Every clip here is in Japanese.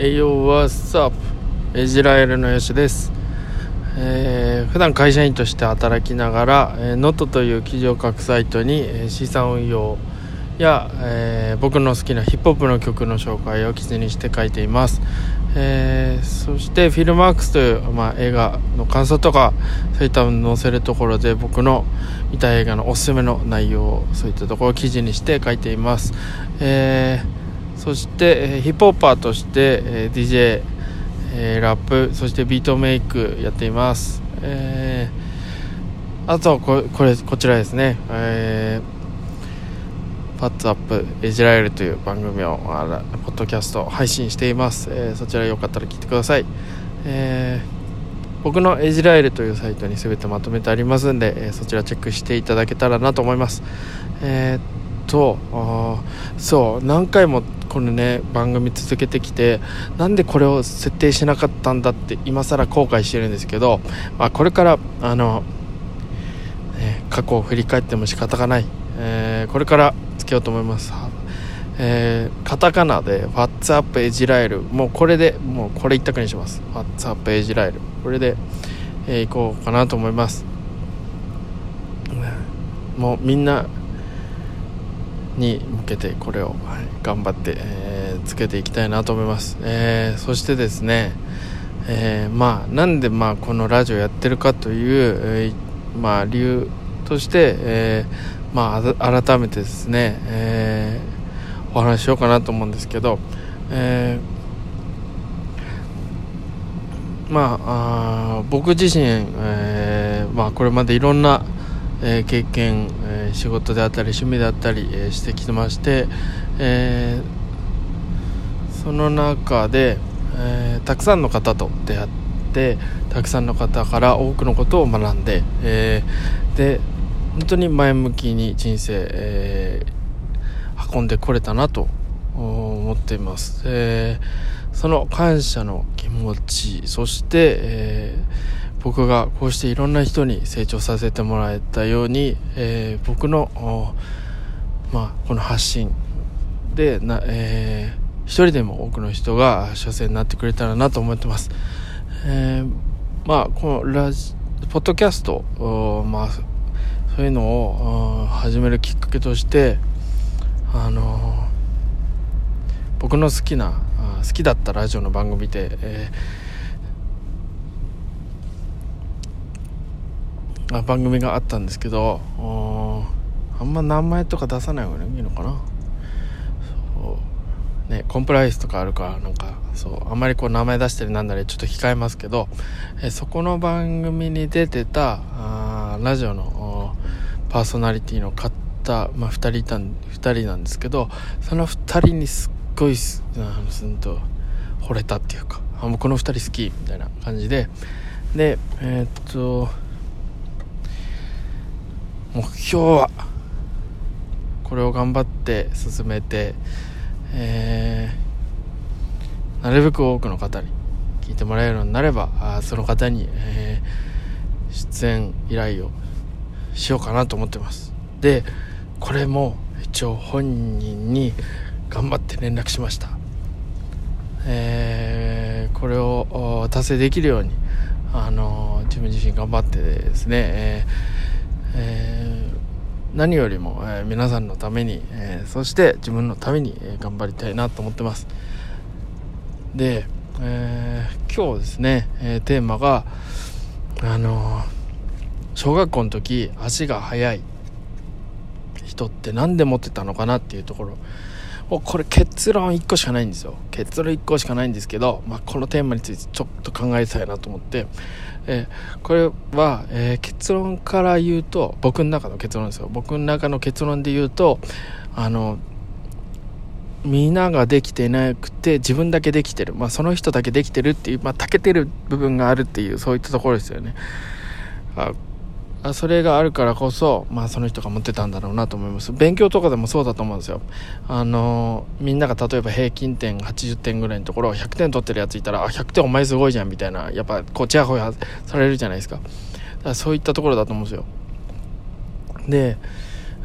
栄養はサープイジラエルのよしです、えー、普段会社員として働きながら、えー、ノットという記事を書くサイトに、えー、資産運用や、えー、僕の好きなヒップホップの曲の紹介を記事にして書いています、えー、そしてフィルマークスという、まあ、映画の感想とかそういったのを載せるところで僕の見た映画のおすすめの内容をそういったところを記事にして書いています、えーそして、えヒップホッパーとして、え DJ、えラップそしてビートメイクやっています、えー、あとここれこちらですね、えー、パッツアップエジラエルという番組をポッドキャスト配信しています、えー、そちらよかったら聞いてください、えー、僕のエジラエルというサイトに全てまとめてありますんで、えそちらチェックしていただけたらなと思います、えーとあそう何回もこのね番組続けてきてなんでこれを設定しなかったんだって今更後悔してるんですけど、まあ、これからあの、ね、過去を振り返っても仕方がない、えー、これからつけようと思います。えー、カタカナで WhatsApp エジラエル。もうこれでもうこれ一択にします。WhatsApp エジラエル。これで、えー、いこうかなと思います。もうみんなに向けてこれを、はい、頑張って、えー、つけていきたいなと思います、えー、そしてですね、えー、まあなんでまあこのラジオやってるかという、えー、まあ理由として、えー、まあ改めてですね、えー、お話ししようかなと思うんですけど、えー、まああ僕自身、えー、まあこれまでいろんなえー、経験、えー、仕事であったり趣味であったり、えー、してきてまして、えその中で、えたくさんの方と出会ってたくさんの方から多くのことを学んで、えで本当に前向きに人生、え運んでこれたなと思っています、えその感謝の気持ちそして、えー僕がこうしていろんな人に成長させてもらえたように、えー、僕の、まあ、この発信でな、えー、一人でも多くの人が幸せになってくれたらなと思ってます。えー、まあ、このラジ、ポッドキャスト、まあ、そういうのを始めるきっかけとして、あの僕の好きな、好きだったラジオの番組で、えーあ番組があったんですけどあんま名前とか出さない方がいいのかな。そう。ねコンプライアンスとかあるからなんかそうあんまりこう名前出したりなんだりちょっと控えますけどえそこの番組に出てたあラジオのパーソナリティの方、まあ、2人いたん2人なんですけどその2人にすっごいすんと惚れたっていうかあもうこの2人好きみたいな感じで。でえー、っと目標はこれを頑張って進めて、えー、なるべく多くの方に聞いてもらえるようになればあその方に、えー、出演依頼をしようかなと思ってます。でこれも一応本人に頑張って連絡しました。えー、これを達成できるようにあの自分自身頑張ってですね、えーえー、何よりも、えー、皆さんのために、えそして自分のために、え頑張りたいなと思ってます。で、え今日ですね、えテーマがあの小学校の時足が速い人って何で持ってたのかなっていうところ。もうこれ結論1個しかないんですよ。結論1個しかないんですけど、まあ、このテーマについてちょっと考えたいなと思って、えー、これは、えー、結論から言うと僕の中の結論ですよ。僕の中の結論で言うとあのみんなができてなくて自分だけできてる、まあ、その人だけできてるっていう、まあ、長けてる部分があるっていうそういったところですよね。あそれがあるからこそ、まあ、その人が持ってたんだろうなと思います。勉強とかでもそうだと思うんですよ。あのみんなが例えば平均点80点ぐらいのところ100点取ってるやついたらあ100点お前すごいじゃんみたいなやっぱこうちやほやされるじゃないですか。だからそういったところだと思うんですよ。で、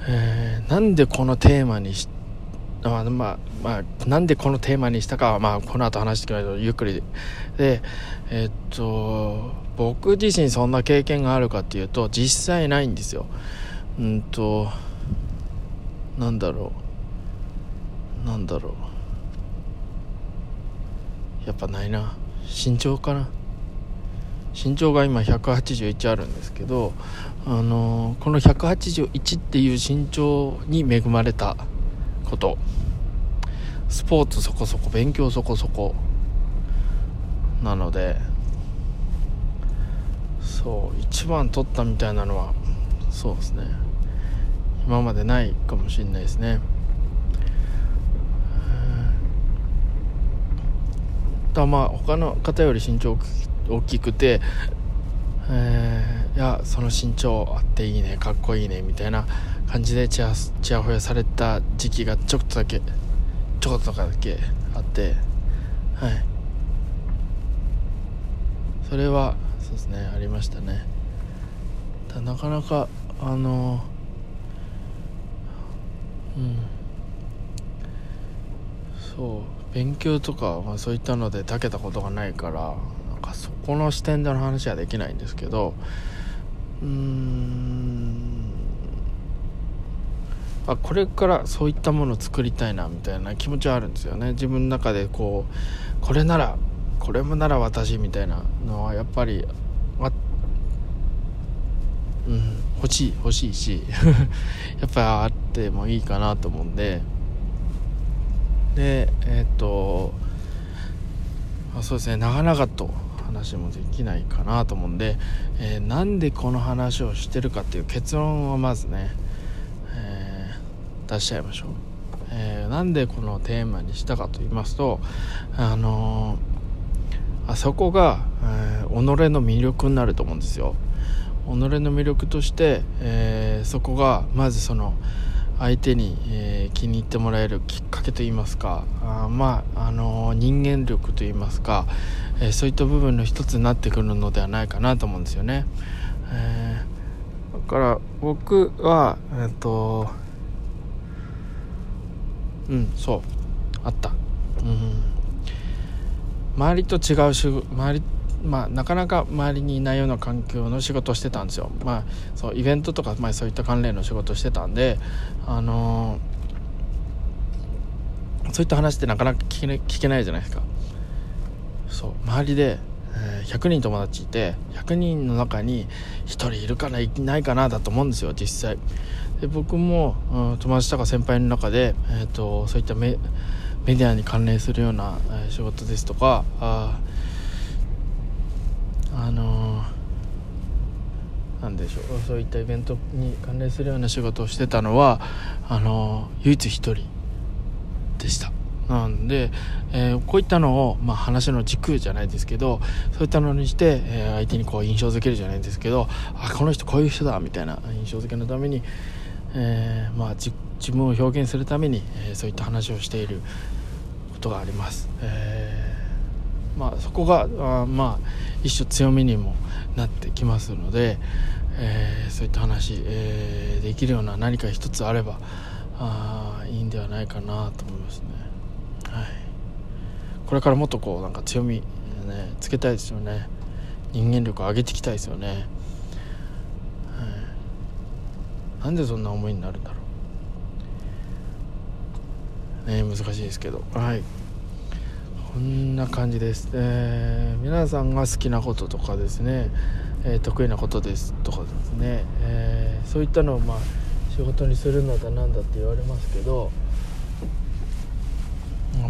えー、なんでこのテーマにしあまあまあ、なんでこのテーマにしたかは、まあ、この後話してくれるとゆっくりで。えっと僕自身そんな経験があるかっていうと実際ないんですよ。うんとなんだろう。なんだろう。やっぱないな。身長かな。身長が今181あるんですけど、あのこの181っていう身長に恵まれたこと。スポーツそこそこ勉強そこそこなのでそう一番取ったみたいなのはそうですね。今までないかもしれないですね。だまあ他の方より身長大きくて、えー、いやその身長あっていいねかっこいいねみたいな感じでチヤチヤホヤされた時期がちょっとだけちょっとだけあってはい。それはそうですねありましたね。なかなかあのうん。そう勉強とか、まあ、そういったので長けたことがないからなんかそこの視点での話はできないんですけどうん。あこれからそういったものを作りたいなみたいな気持ちはあるんですよね。自分の中でこうこれならこれもなら私みたいなのはやっぱりあうん欲しい欲しいし やっぱりあってもいいかなと思うんで。でえっ、とそうですね長々と話もできないかなと思うんで、えー、なんでこの話をしてるかっていう結論をまずね、えー、出しちゃいましょう、えー、なんでこのテーマにしたかと言いますとあのあそこが、え己の魅力になると思うんですよ。己の魅力として、えそこがまずその相手に、えー、気に入ってもらえるきっかけといいますかあまあ、あのー、人間力といいますか、えー、そういった部分の一つになってくるのではないかなと思うんですよね、えだから僕はえっとうんそう。あった。うん。周りと違う周りまあ、なかなか周りにいないような環境の仕事をしてたんですよ、まあ、そうイベントとか、まあ、そういった関連の仕事をしてたんで、あのー、そういった話ってなかなか聞け,、聞けないじゃないですか。そう周りで、えー、100人友達いて100人の中に1人いるかないないかなだと思うんですよ実際。で僕も、うん、友達とか先輩の中で、えーと、そういったメメディアに関連するような、仕事ですとかああのー、でしょうそういったイベントに関連するような仕事をしてたのはあのー、唯一一人でした。なんで、えー、こういったのを、まあ、話の軸じゃないですけどそういったのにして、えー、相手にこう印象づけるじゃないですけどあこの人こういう人だみたいな印象づけのために、え、まあ、自分を表現するために、えそういった話をしていることがあります。えまあ、そこがあまあ一種強みにもなってきますので、えー、そういった話、えー、できるような何か一つあればあいいんではないかなと思いますね、はい、これからもっとこうなんか強み、ね、つけたいですよね。人間力を上げていきたいですよね、はい、なんでそんな思いになるんだろう。ね難しいですけど。はい。こんな感じです、えー、皆さんが好きなこととかですね、えー、得意なことですとかですね、えー、そういったのをまあ仕事にするのだなんだって言われますけど。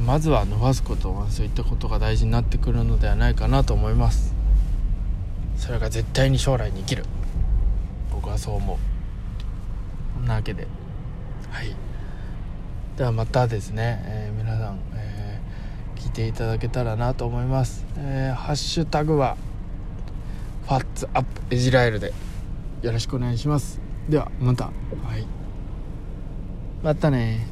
まずは伸ばすことそういったことが大事になってくるのではないかなと思います。それが絶対に将来に生きる。僕はそう思う。こんなわけで。はい。ではまたですね、えー、皆さん聞いていただけたらなと思います、えー、ハッシュタグはファッツアップエジラエルでよろしくお願いします。ではまた。はい。またね